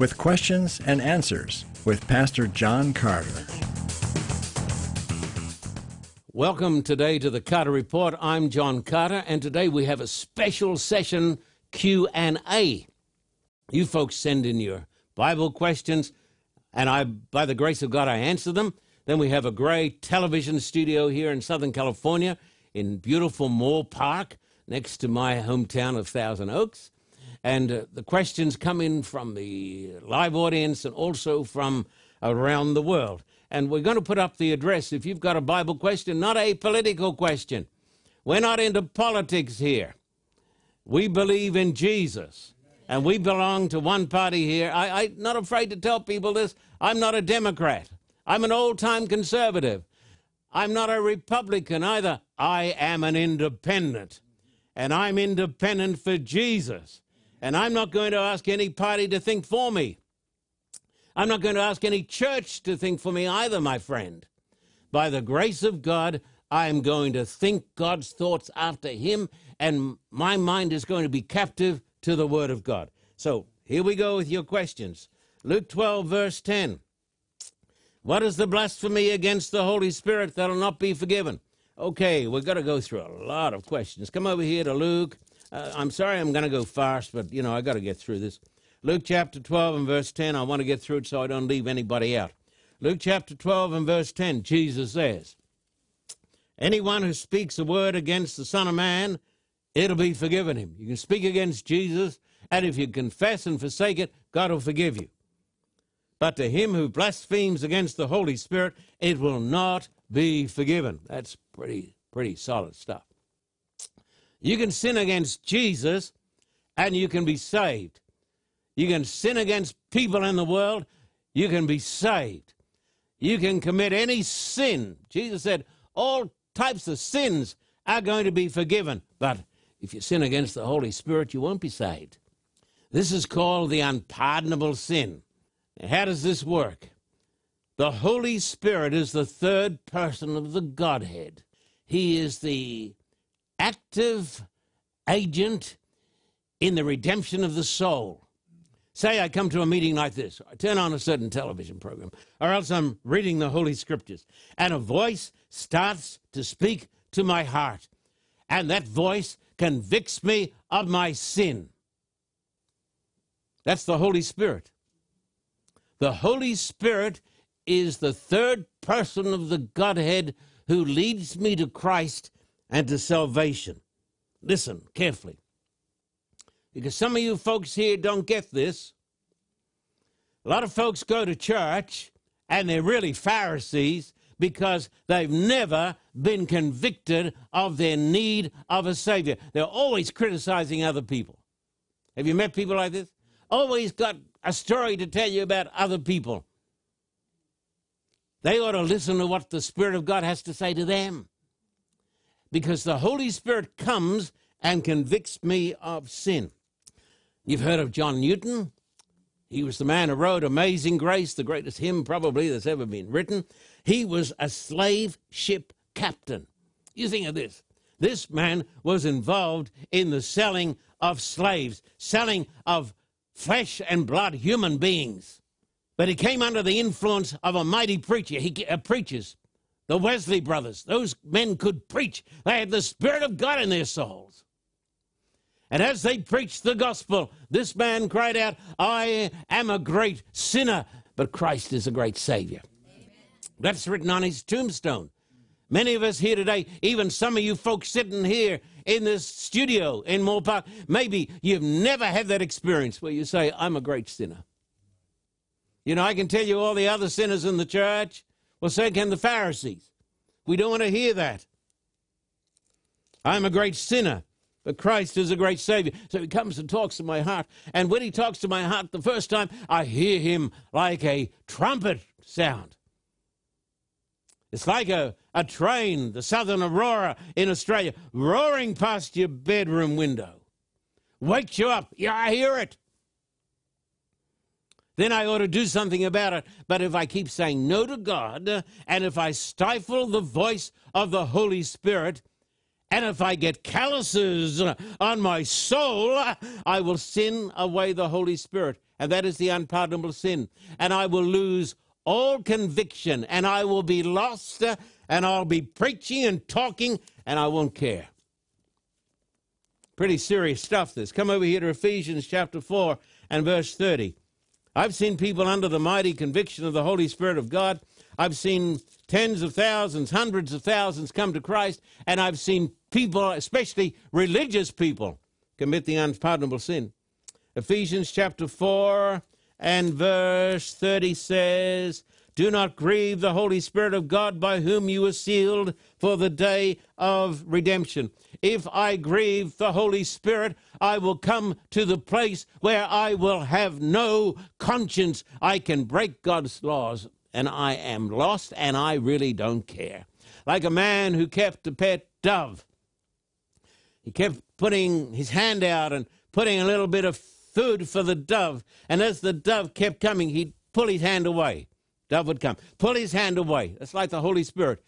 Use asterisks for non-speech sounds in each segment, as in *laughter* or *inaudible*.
with questions and answers with Pastor John Carter. Welcome today to the Carter Report. I'm John Carter and today we have a special session Q&A. You folks send in your Bible questions and I by the grace of God I answer them. Then we have a great television studio here in Southern California in beautiful Moorpark next to my hometown of Thousand Oaks. And uh, the questions come in from the live audience and also from around the world. And we're going to put up the address if you've got a Bible question, not a political question. We're not into politics here. We believe in Jesus. And we belong to one party here. I, I'm not afraid to tell people this. I'm not a Democrat. I'm an old time conservative. I'm not a Republican either. I am an independent. And I'm independent for Jesus. And I'm not going to ask any party to think for me. I'm not going to ask any church to think for me either, my friend. By the grace of God, I am going to think God's thoughts after Him, and my mind is going to be captive to the Word of God. So here we go with your questions. Luke 12, verse 10. What is the blasphemy against the Holy Spirit that'll not be forgiven? Okay, we've got to go through a lot of questions. Come over here to Luke uh, I'm sorry I'm going to go fast, but, you know, I got to get through this. Luke chapter 12 and verse 10, I want to get through it so I don't leave anybody out. Luke chapter 12 and verse 10, Jesus says, Anyone who speaks a word against the Son of Man, it'll be forgiven him. You can speak against Jesus, and if you confess and forsake it, God will forgive you. But to him who blasphemes against the Holy Spirit, it will not be forgiven. That's pretty, pretty solid stuff. You can sin against Jesus and you can be saved. You can sin against people in the world, you can be saved. You can commit any sin. Jesus said all types of sins are going to be forgiven. But if you sin against the Holy Spirit, you won't be saved. This is called the unpardonable sin. How does this work? The Holy Spirit is the third person of the Godhead. He is the active agent in the redemption of the soul. Say I come to a meeting like this, I turn on a certain television program, or else I'm reading the Holy Scriptures, and a voice starts to speak to my heart, and that voice convicts me of my sin. That's the Holy Spirit. The Holy Spirit is the third person of the Godhead who leads me to Christ and to salvation. Listen carefully. Because some of you folks here don't get this. A lot of folks go to church and they're really Pharisees because they've never been convicted of their need of a Savior. They're always criticizing other people. Have you met people like this? Always got a story to tell you about other people. They ought to listen to what the Spirit of God has to say to them because the Holy Spirit comes and convicts me of sin. You've heard of John Newton. He was the man who wrote Amazing Grace, the greatest hymn probably that's ever been written. He was a slave ship captain. You think of this. This man was involved in the selling of slaves, selling of flesh and blood human beings. But he came under the influence of a mighty preacher. He uh, the Wesley brothers, those men could preach. They had the Spirit of God in their souls. And as they preached the gospel, this man cried out, I am a great sinner, but Christ is a great Savior. Amen. That's written on his tombstone. Many of us here today, even some of you folks sitting here in this studio in Moorpark, maybe you've never had that experience where you say, I'm a great sinner. You know, I can tell you all the other sinners in the church, well, so can the Pharisees. We don't want to hear that. I'm a great sinner, But Christ is a great Savior. So he comes and talks to my heart. And when he talks to my heart the first time, I hear him like a trumpet sound. It's like a, a train, the Southern Aurora in Australia, roaring past your bedroom window. Wakes you up. Yeah, I hear it. Then I ought to do something about it. But if I keep saying no to God, and if I stifle the voice of the Holy Spirit, and if I get calluses on my soul, I will sin away the Holy Spirit. And that is the unpardonable sin. And I will lose all conviction, and I will be lost, and I'll be preaching and talking, and I won't care. Pretty serious stuff, this. Come over here to Ephesians chapter 4 and verse 30. I've seen people under the mighty conviction of the Holy Spirit of God. I've seen tens of thousands, hundreds of thousands come to Christ, and I've seen people, especially religious people, commit the unpardonable sin. Ephesians chapter 4 and verse 30 says, Do not grieve the Holy Spirit of God by whom you were sealed for the day of redemption. If I grieve the Holy Spirit, I will come to the place where I will have no conscience. I can break God's laws and I am lost and I really don't care. Like a man who kept a pet dove. He kept putting his hand out and putting a little bit of food for the dove. And as the dove kept coming, he'd pull his hand away. Dove would come. Pull his hand away. That's like the Holy Spirit.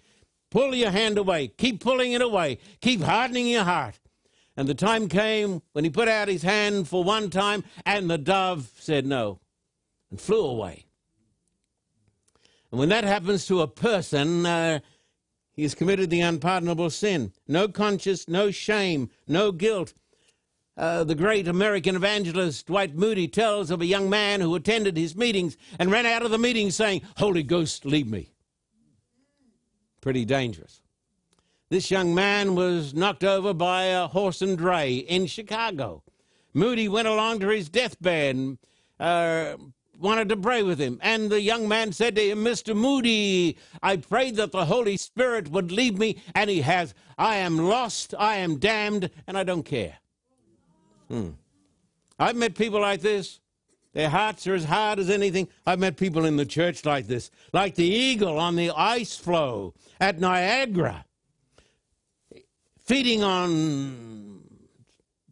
Pull your hand away. Keep pulling it away. Keep hardening your heart. And the time came when he put out his hand for one time, and the dove said no and flew away. And when that happens to a person, uh, he has committed the unpardonable sin. No conscience, no shame, no guilt. Uh, the great American evangelist Dwight Moody tells of a young man who attended his meetings and ran out of the meeting saying, Holy Ghost, leave me. Pretty dangerous. This young man was knocked over by a horse and dray in Chicago. Moody went along to his deathbed and uh, wanted to pray with him. And the young man said to him, Mr. Moody, I prayed that the Holy Spirit would lead me, and he has. I am lost, I am damned, and I don't care. Hmm. I've met people like this. Their hearts are as hard as anything. I've met people in the church like this, like the eagle on the ice floe at Niagara, feeding on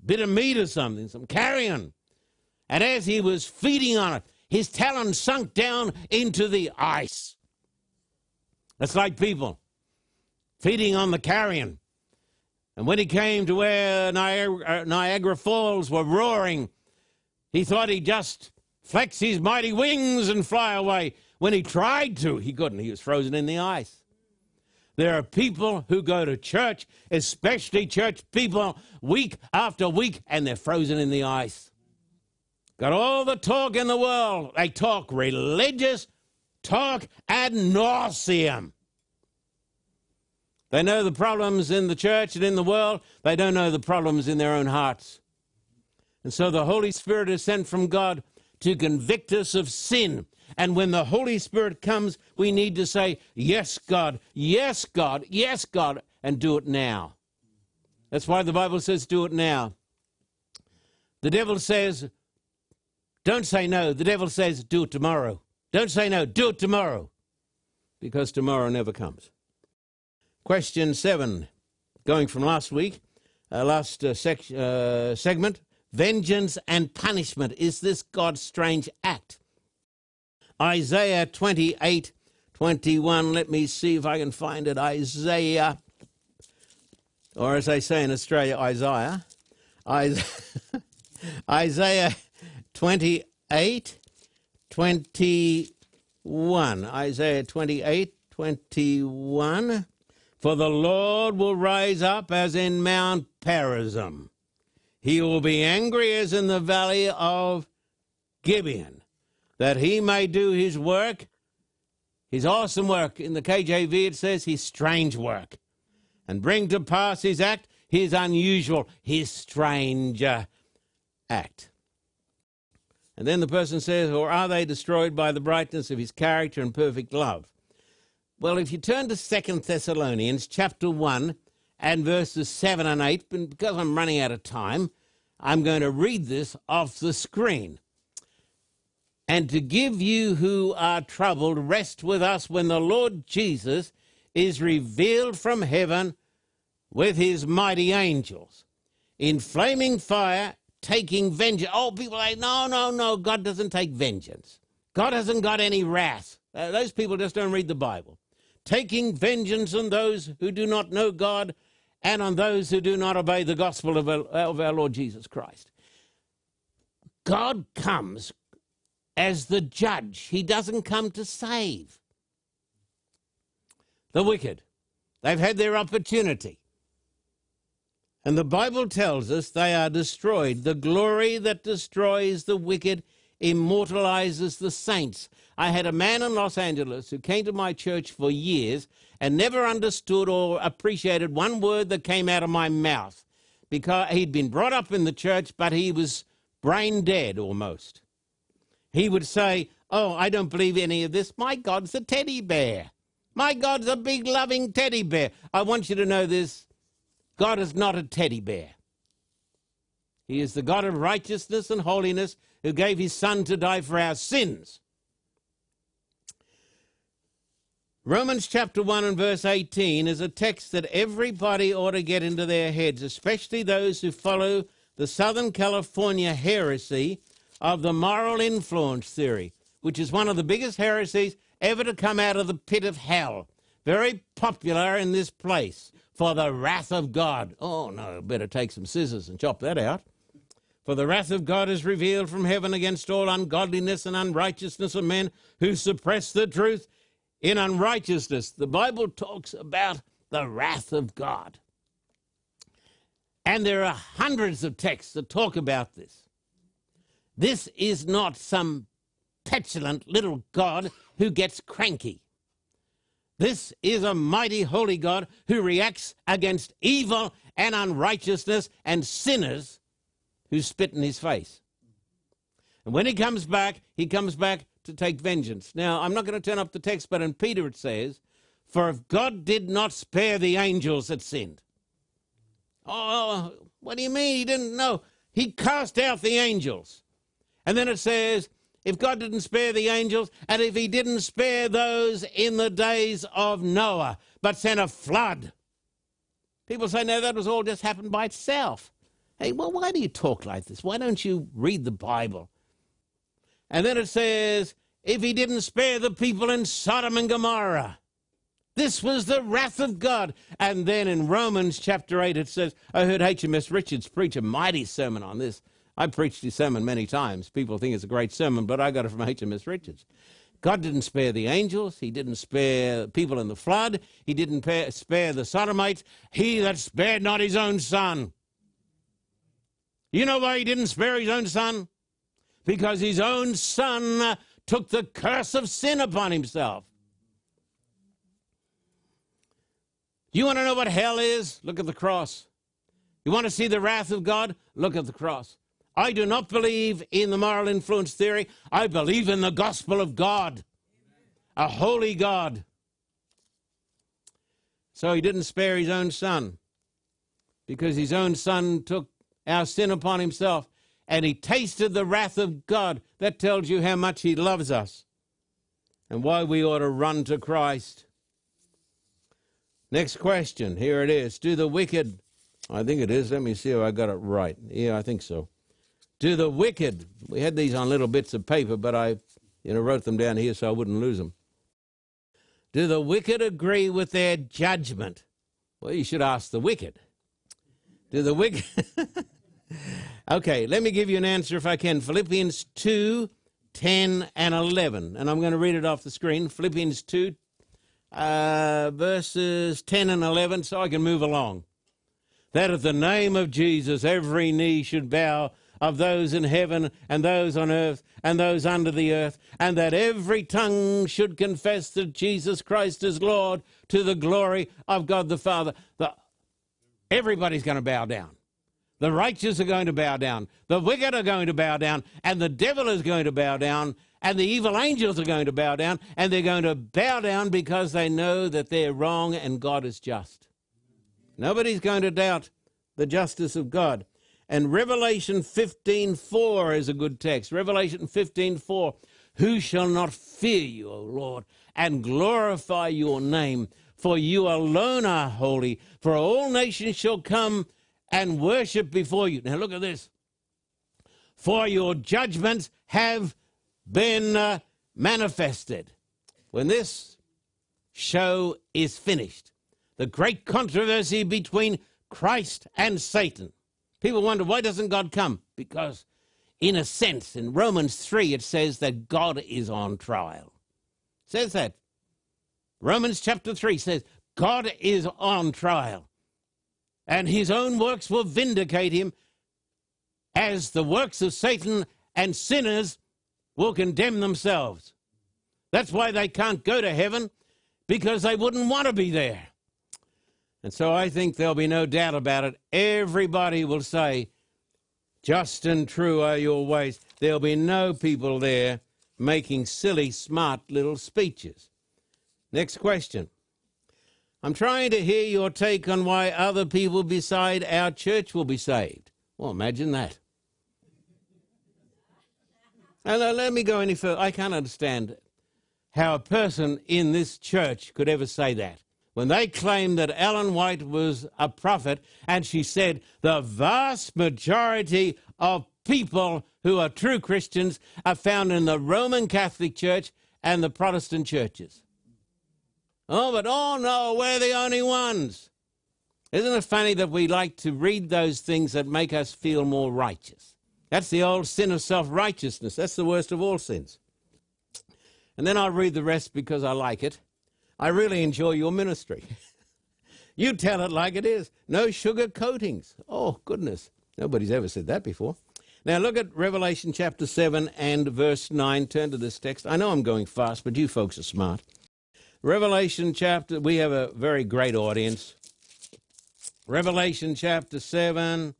bit of meat or something, some carrion. And as he was feeding on it, his talon sunk down into the ice. That's like people feeding on the carrion. And when he came to where Niagara, uh, Niagara Falls were roaring, he thought he'd just flex his mighty wings and fly away. When he tried to, he couldn't. He was frozen in the ice. There are people who go to church, especially church people, week after week, and they're frozen in the ice. Got all the talk in the world. They talk religious talk ad nauseum. They know the problems in the church and in the world. They don't know the problems in their own hearts. And so the Holy Spirit is sent from God to convict us of sin. And when the Holy Spirit comes, we need to say, Yes, God, yes, God, yes, God, and do it now. That's why the Bible says, Do it now. The devil says, don't say no. The devil says, do it tomorrow. Don't say no. Do it tomorrow. Because tomorrow never comes. Question seven, going from last week, uh, last uh, sec- uh, segment. Vengeance and punishment. Is this God's strange act? Isaiah 28 21. Let me see if I can find it. Isaiah, or as they say in Australia, Isaiah. *laughs* Isaiah 28, 21. Isaiah 28, 21. For the Lord will rise up as in Mount Perazim. He will be angry as in the valley of Gibeon, that he may do his work, his awesome work. In the KJV it says his strange work, and bring to pass his act, his unusual, his strange uh, act. And then the person says, Or are they destroyed by the brightness of his character and perfect love? Well, if you turn to Second Thessalonians chapter 1 and verses 7 and 8. But because I'm running out of time, I'm going to read this off the screen. And to give you who are troubled rest with us when the Lord Jesus is revealed from heaven with his mighty angels in flaming fire, taking vengeance. Oh, people say, no, no, no, God doesn't take vengeance. God hasn't got any wrath. Uh, those people just don't read the Bible. Taking vengeance on those who do not know God and on those who do not obey the gospel of our, of our Lord Jesus Christ. God comes as the judge, He doesn't come to save. The wicked, they've had their opportunity. And the Bible tells us they are destroyed. The glory that destroys the wicked immortalizes the saints. I had a man in Los Angeles who came to my church for years and never understood or appreciated one word that came out of my mouth because he'd been brought up in the church, but he was brain dead almost. He would say, Oh, I don't believe any of this. My God's a teddy bear. My God's a big loving teddy bear. I want you to know this God is not a teddy bear. He is the God of righteousness and holiness who gave his Son to die for our sins. Romans chapter 1 and verse 18 is a text that everybody ought to get into their heads, especially those who follow the Southern California heresy of the moral influence theory, which is one of the biggest heresies ever to come out of the pit of hell. Very popular in this place for the wrath of God. Oh, no, better take some scissors and chop that out. For the wrath of God is revealed from heaven against all ungodliness and unrighteousness of men who suppress the truth in unrighteousness. The Bible talks about the wrath of God. And there are hundreds of texts that talk about this. This is not some petulant little God who gets cranky. This is a mighty holy God who reacts against evil and unrighteousness and sinners who spit in his face. And when he comes back, he comes back to take vengeance. Now, I'm not going to turn up the text, but in Peter it says, For if God did not spare the angels that sinned. Oh, what do you mean? He didn't know. He cast out the angels. And then it says, if God didn't spare the angels, and if he didn't spare those in the days of Noah, but sent a flood. People say, no, that was all just happened by itself. Hey, well, why do you talk like this? Why don't you read the Bible? And then it says, if he didn't spare the people in Sodom and Gomorrah. This was the wrath of God. And then in Romans chapter 8, it says, I heard H.M.S. Richards preach a mighty sermon on this. I preached his sermon many times. People think it's a great sermon, but I got it from H.M.S. Richards. God didn't spare the angels. He didn't spare people in the flood. He didn't spare the Sodomites. He that spared not his own son. You know why he didn't spare his own son? because his own son took the curse of sin upon himself. You want to know what hell is? Look at the cross. You want to see the wrath of God? Look at the cross. I do not believe in the moral influence theory. I believe in the gospel of God, a holy God. So he didn't spare his own son because his own son took our sin upon himself and he tasted the wrath of God. That tells you how much he loves us and why we ought to run to Christ. Next question. Here it is. Do the wicked, I think it is. Let me see if I got it right. Yeah, I think so. Do the wicked, we had these on little bits of paper, but I you know, wrote them down here so I wouldn't lose them. Do the wicked agree with their judgment? Well, you should ask the wicked. Do the wicked. *laughs* Okay, let me give you an answer if I can. Philippians 2, 10, and 11. And I'm going to read it off the screen. Philippians 2, uh, verses 10 and 11, so I can move along. That at the name of Jesus, every knee should bow of those in heaven and those on earth and those under the earth, and that every tongue should confess that Jesus Christ is Lord to the glory of God the Father. The, everybody's going to bow down. The righteous are going to bow down. The wicked are going to bow down. And the devil is going to bow down. And the evil angels are going to bow down. And they're going to bow down because they know that they're wrong and God is just. Nobody's going to doubt the justice of God. And Revelation 15:4 is a good text. Revelation 15:4, who shall not fear you, O Lord, and glorify your name, for you alone are holy, for all nations shall come and worship before you. Now look at this. For your judgments have been uh, manifested. When this show is finished, the great controversy between Christ and Satan People wonder why doesn't God come? Because, in a sense, in Romans 3, it says that God is on trial. It says that. Romans chapter 3 says God is on trial, and his own works will vindicate him as the works of Satan and sinners will condemn themselves. That's why they can't go to heaven, because they wouldn't want to be there. And so I think there'll be no doubt about it. Everybody will say, Just and true are your ways. There'll be no people there making silly, smart little speeches. Next question. I'm trying to hear your take on why other people beside our church will be saved. Well, imagine that. Now, let me go any further. I can't understand how a person in this church could ever say that when they claimed that Ellen White was a prophet, and she said the vast majority of people who are true Christians are found in the Roman Catholic Church and the Protestant churches. Oh, but oh no, we're the only ones. Isn't it funny that we like to read those things that make us feel more righteous? That's the old sin of self righteousness. That's the worst of all sins. And then I'll read the rest because I like it. I really enjoy your ministry. *laughs* you tell it like it is. No sugar coatings. Oh, goodness. Nobody's ever said that before. Now look at Revelation chapter 7 and verse 9. Turn to this text. I know I'm going fast, but you folks are smart. Revelation chapter, we have a very great audience. Revelation chapter 7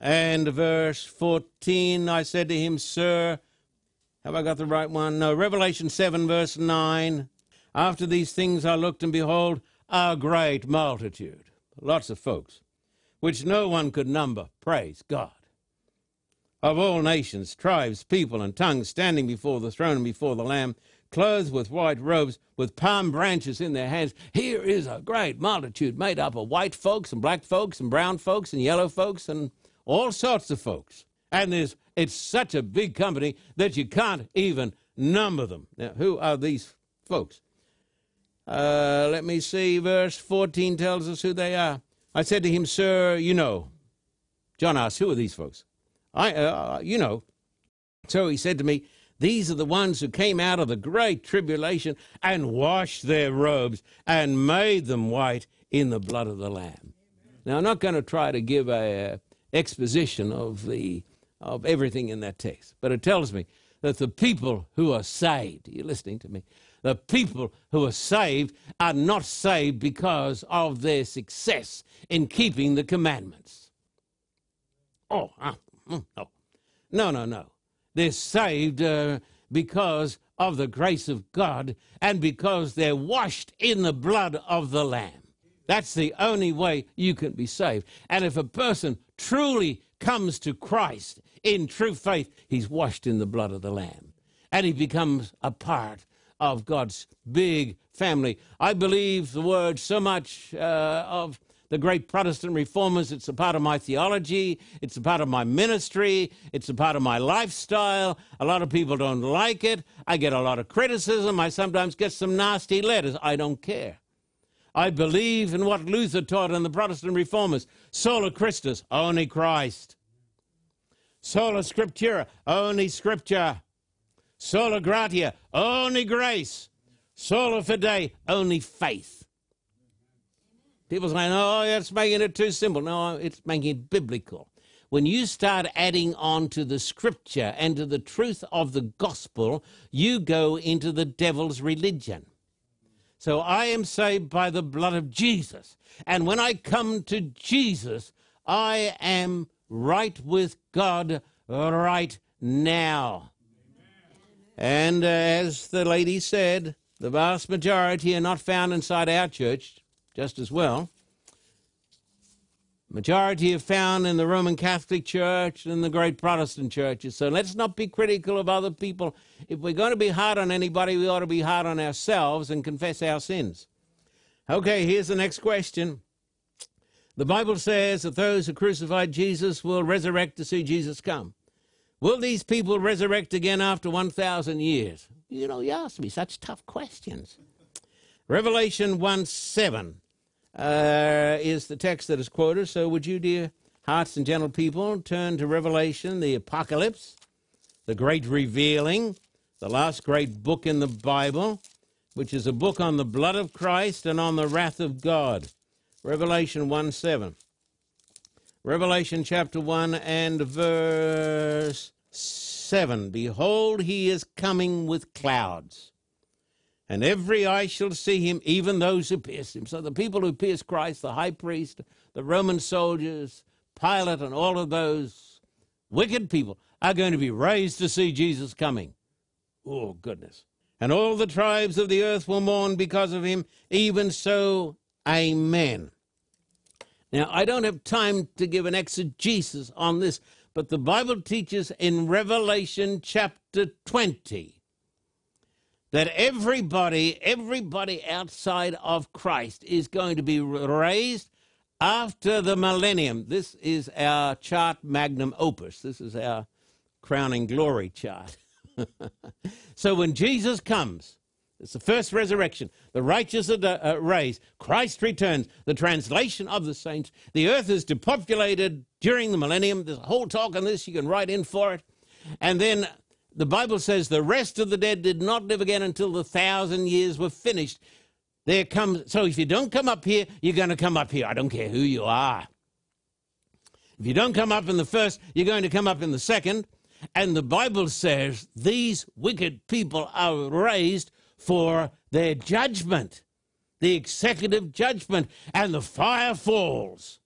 and verse 14. I said to him, Sir, have I got the right one? No, Revelation 7, verse 9. After these things I looked, and behold, a great multitude, lots of folks, which no one could number, praise God, of all nations, tribes, people, and tongues, standing before the throne and before the Lamb, clothed with white robes, with palm branches in their hands. Here is a great multitude made up of white folks and black folks and brown folks and yellow folks and all sorts of folks. And there's, it's such a big company that you can't even number them. Now, who are these folks? Uh, let me see, verse 14 tells us who they are. I said to him, Sir, you know. John asked, Who are these folks? I, uh, you know. So he said to me, These are the ones who came out of the great tribulation and washed their robes and made them white in the blood of the Lamb. Now, I'm not going to try to give a, uh, exposition of the of everything in that text, but it tells me that the people who are saved, you're listening to me, the people who are saved are not saved because of their success in keeping the commandments. Oh, uh, no. No, no, no. They're saved uh, because of the grace of God and because they're washed in the blood of the Lamb. That's the only way you can be saved. And if a person truly comes to Christ in true faith, he's washed in the blood of the Lamb. And he becomes a part of God's big family. I believe the word so much uh, of the great Protestant reformers. It's a part of my theology. It's a part of my ministry. It's a part of my lifestyle. A lot of people don't like it. I get a lot of criticism. I sometimes get some nasty letters. I don't care. I believe in what Luther taught and the Protestant reformers. Sola Christus, only Christ. Sola Scriptura, only Scripture. Sola gratia, only grace. Sola fide, only faith. People say, oh, that's making it too simple. No, it's making it biblical. When you start adding on to the scripture and to the truth of the gospel, you go into the devil's religion. So I am saved by the blood of Jesus. And when I come to Jesus, I am right with God right now. And as the lady said, the vast majority are not found inside our church just as well. Majority are found in the Roman Catholic Church and the great Protestant churches. So let's not be critical of other people. If we're going to be hard on anybody, we ought to be hard on ourselves and confess our sins. Okay, here's the next question. The Bible says that those who crucified Jesus will resurrect to see Jesus come. Will these people resurrect again after 1,000 years? You know, you ask me such tough questions. Revelation 1 7 uh, is the text that is quoted. So, would you, dear hearts and gentle people, turn to Revelation, the Apocalypse, the great revealing, the last great book in the Bible, which is a book on the blood of Christ and on the wrath of God. Revelation 1 7. Revelation chapter 1 and verse 7. Behold, he is coming with clouds and every eye shall see him, even those who pierced him. So the people who pierced Christ, the high priest, the Roman soldiers, Pilate, and all of those wicked people are going to be raised to see Jesus coming. Oh, goodness. And all the tribes of the earth will mourn because of him. Even so, amen. Now, I don't have time to give an exegesis on this, but the Bible teaches in Revelation chapter 20 that everybody, everybody outside of Christ is going to be raised after the millennium. This is our chart magnum opus. This is our crowning glory chart. *laughs* so when Jesus comes, it's the first resurrection. The righteous are uh, raised. Christ returns. The translation of the saints. The earth is depopulated during the millennium. There's a whole talk on this. You can write in for it. And then the Bible says the rest of the dead did not live again until the thousand years were finished. There comes so if you don't come up here, you're going to come up here. I don't care who you are. If you don't come up in the first, you're going to come up in the second. And the Bible says these wicked people are raised for their judgment, the executive judgment, and the fire falls.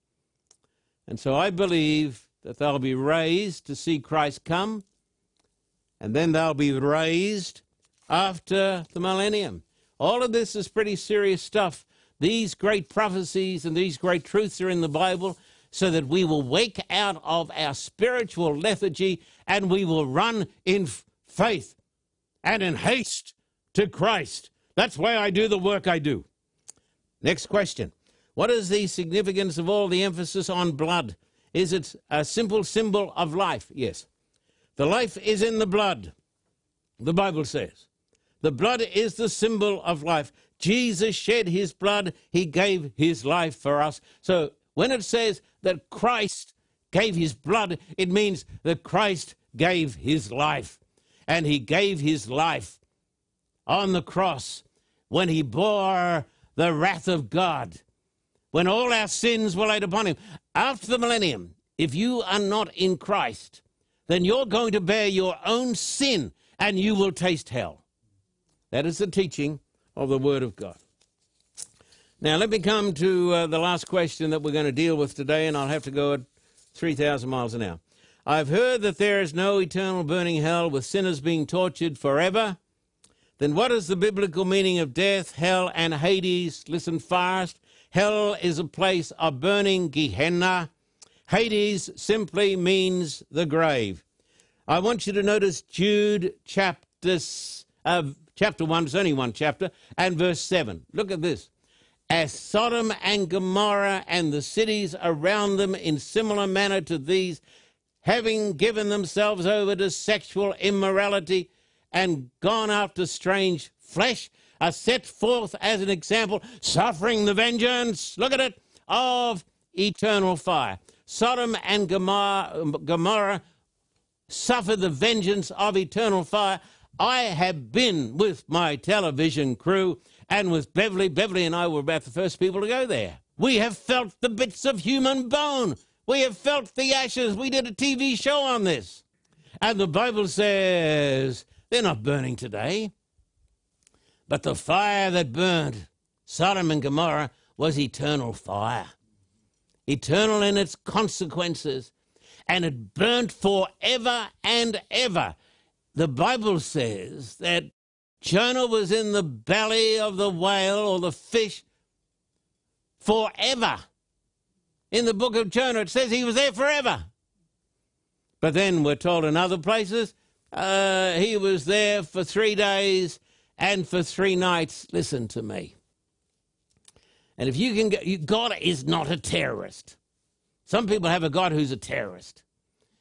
And so I believe that they'll be raised to see Christ come and then they'll be raised after the millennium. All of this is pretty serious stuff. These great prophecies and these great truths are in the Bible so that we will wake out of our spiritual lethargy and we will run in faith and in haste to Christ. That's why I do the work I do. Next question. What is the significance of all the emphasis on blood? Is it a simple symbol of life? Yes. The life is in the blood, the Bible says. The blood is the symbol of life. Jesus shed his blood, he gave his life for us. So when it says that Christ gave his blood, it means that Christ gave his life. And he gave his life on the cross when he bore the wrath of God, when all our sins were laid upon him. After the millennium, if you are not in Christ, then you're going to bear your own sin and you will taste hell. That is the teaching of the Word of God. Now, let me come to uh, the last question that we're going to deal with today, and I'll have to go at 3,000 miles an hour. I've heard that there is no eternal burning hell with sinners being tortured forever. Then what is the biblical meaning of death, hell, and Hades? Listen fast. Hell is a place of burning Gehenna, Hades simply means the grave. I want you to notice Jude chapter, uh, chapter 1, it's only one chapter, and verse 7. Look at this. As Sodom and Gomorrah and the cities around them in similar manner to these, having given themselves over to sexual immorality and gone after strange flesh, are set forth as an example, suffering the vengeance, look at it, of eternal fire. Sodom and Gomorrah suffer the vengeance of eternal fire. I have been with my television crew and with Beverly. Beverly and I were about the first people to go there. We have felt the bits of human bone. We have felt the ashes. We did a TV show on this. And the Bible says they're not burning today. But the fire that burned Sodom and Gomorrah was eternal fire eternal in its consequences, and it burnt forever and ever. The Bible says that Jonah was in the belly of the whale or the fish forever. in the book of Jonah, it says he was there forever. But then we're told in other places uh, he was there for three days and for three nights. Listen to me. And if you can get, God is not a terrorist. Some people have a God who's a terrorist.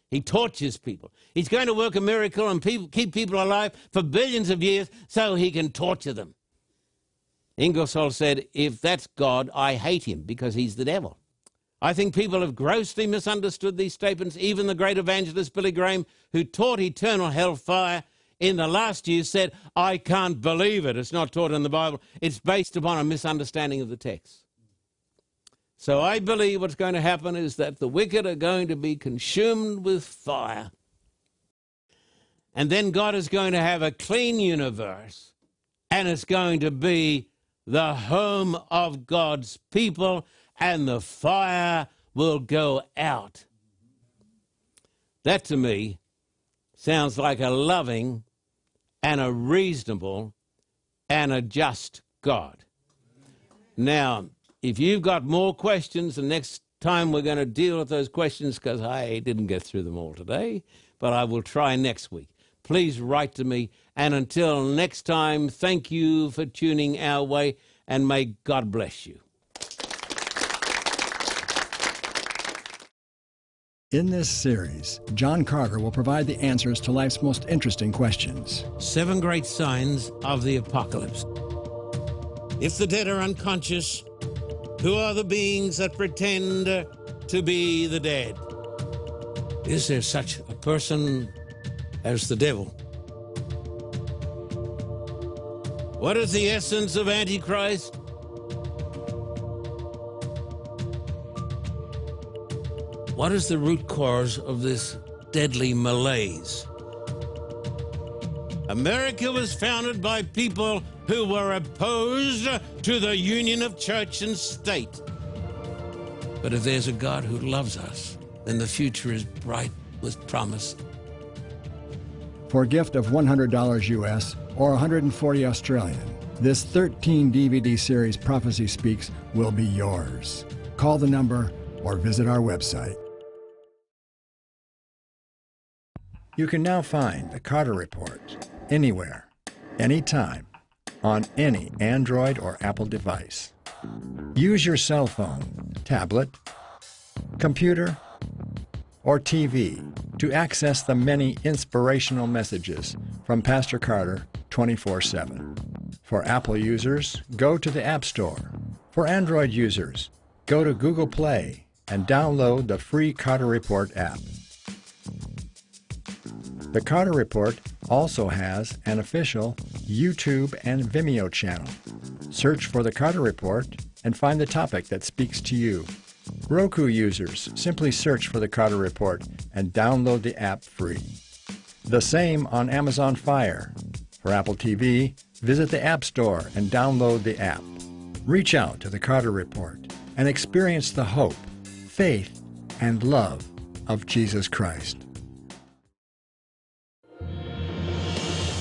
He tortures people. He's going to work a miracle and people, keep people alive for billions of years so he can torture them. Ingersoll said, If that's God, I hate him because he's the devil. I think people have grossly misunderstood these statements. Even the great evangelist Billy Graham, who taught eternal hellfire in the last years, said, I can't believe it. It's not taught in the Bible. It's based upon a misunderstanding of the text. So I believe what's going to happen is that the wicked are going to be consumed with fire. And then God is going to have a clean universe, and it's going to be the home of God's people and the fire will go out. That to me sounds like a loving and a reasonable and a just God. Now, if you've got more questions, the next time we're going to deal with those questions because I didn't get through them all today, but I will try next week. Please write to me. And until next time, thank you for tuning our way and may God bless you. In this series, John Carter will provide the answers to life's most interesting questions. Seven great signs of the apocalypse. If the dead are unconscious, who are the beings that pretend to be the dead? Is there such a person as the devil? What is the essence of Antichrist? What is the root cause of this deadly malaise? America was founded by people who were opposed to the union of church and state. But if there's a God who loves us, then the future is bright with promise. For a gift of $100 US or 140 Australian, this 13 DVD series Prophecy Speaks will be yours. Call the number or visit our website. You can now find the Carter Report anywhere, anytime, on any Android or Apple device. Use your cell phone, tablet, computer, or TV to access the many inspirational messages from Pastor Carter 24 7. For Apple users, go to the App Store. For Android users, go to Google Play and download the free Carter Report app. The Carter Report also has an official YouTube and Vimeo channel. Search for the Carter Report and find the topic that speaks to you. Roku users simply search for the Carter Report and download the app free. The same on Amazon Fire. For Apple TV, visit the App Store and download the app. Reach out to the Carter Report and experience the hope, faith, and love of Jesus Christ.